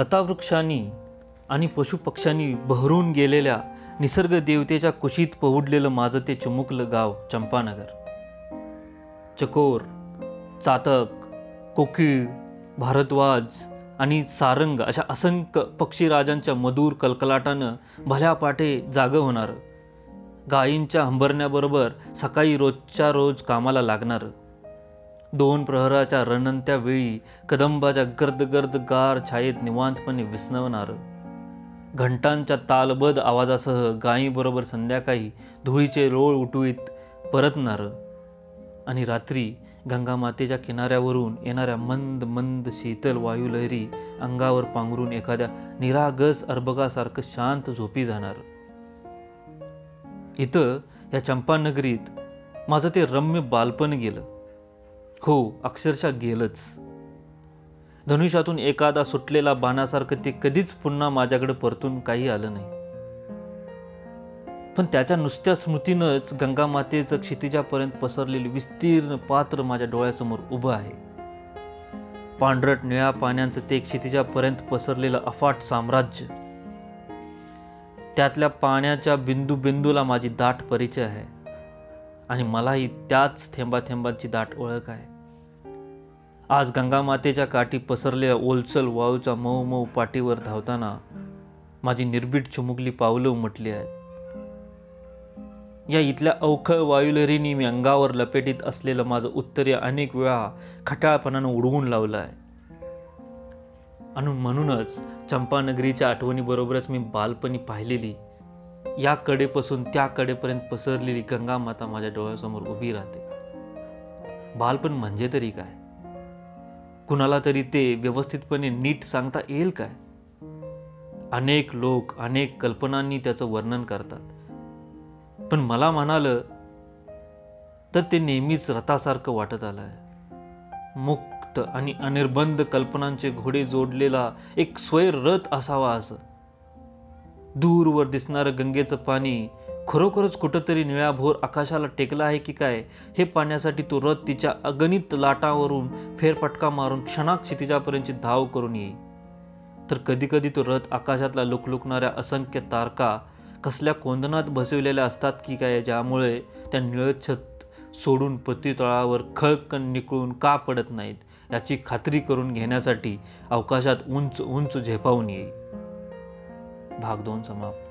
लतावृक्षांनी आणि पशुपक्ष्यांनी बहरून गेलेल्या निसर्ग देवतेच्या कुशीत पहुडलेलं माझं ते चमुकलं गाव चंपानगर. चकोर चातक कोकिळ भारद्वाज आणि सारंग अशा असंख्य पक्षीराजांच्या मधुर कलकलाटानं भल्या पाटे जागं होणारं. गायींच्या हंबरण्याबरोबर सकाळी रोजच्या रोज कामाला लागणारं. दोन प्रहराच्या रणंत्या वेळी कदंबाच्या गर्द गर्द गार छायेत निवांतपणे विसनवणारं. घंटांच्या तालबद आवाजासह गायीबरोबर संध्याकाळी धुळीचे रोळ उठवीत परतणारं. आणि रात्री गंगामातेच्या किनाऱ्यावरून येणाऱ्या मंद मंद शीतल वायुलहरी अंगावर पांघरून एखाद्या निरागस अर्भकासारखं शांत झोपी जाणार. इथं या चंपानगरीत माझं ते रम्य बालपण गेलं. हो अक्षरशः गेलंच. धनुष्यातून एखादा सुटलेला बाणासारखं ते कधीच पुन्हा माझ्याकडे परतून काही आलं नाही. पण त्याच्या नुसत्या स्मृतीनंच गंगामातेचं क्षितिजापर्यंत पसरलेली विस्तीर्ण पात्र माझ्या डोळ्यासमोर उभं आहे. पांढरट निळ्या पाण्याचं ते क्षितिजापर्यंत पसरलेलं अफाट साम्राज्य त्यातल्या पाण्याच्या बिंदू बिंदूला माझी दाट परिचय आहे. आणि मलाही त्याच थेंबा थेंबांची दाट ओळख आहे. आज गंगा मातेच्या काठी पसरलेल्या ओलसल वाळूच्या मऊ मऊ पाठीवर धावताना माझी निर्भीड चुमुकली पावलं उमटली आहेत. या इथल्या अवखळ वायुलहरींनी मी अंगावर लपेटीत असलेलं माझं उत्तरीय अनेक वेळा खटाळपणानं उडवून लावलं आहे. आणि म्हणूनच चंपानगरीच्या आठवणीबरोबरच मी बालपणी पाहिलेली या कडेपासून त्या कडेपर्यंत पसरलेली गंगा माता माझ्या डोळ्यासमोर उभी राहते. बालपण म्हणजे तरी काय? कुणाला तरी ते व्यवस्थितपणे नीट सांगता येईल काय? अनेक लोक अनेक कल्पनांनी त्याचं वर्णन करतात. पण मला म्हणालं तर ते नेहमीच रथासारखं वाटत आलं आहे मुक्त आणि अनिर्बंध कल्पनांचे घोडे जोडलेला एक स्वैर रथ असावा असं. दूरवर दिसणारं गंगेचं पाणी खरोखरच कुठंतरी निळ्याभोर आकाशाला टेकला आहे की काय? हे पाण्यासाठी तो रथ तिच्या अगणित लाटावरून फेरफटका मारून क्षणाक्षी तिच्यापर्यंतची धाव करून येई तर कधीकधी तो रथ आकाशातला लुकलुकणाऱ्या असंख्य तारका कसल्या कोंदनात बसविलेल्या असतात की काय ज्यामुळे त्या निळछत सोडून पतितळावर खळकन निकळून का पडत नाहीत याची खात्री करून घेण्यासाठी अवकाशात उंच उंच झेपावून येईल. भाग दोन समाप्त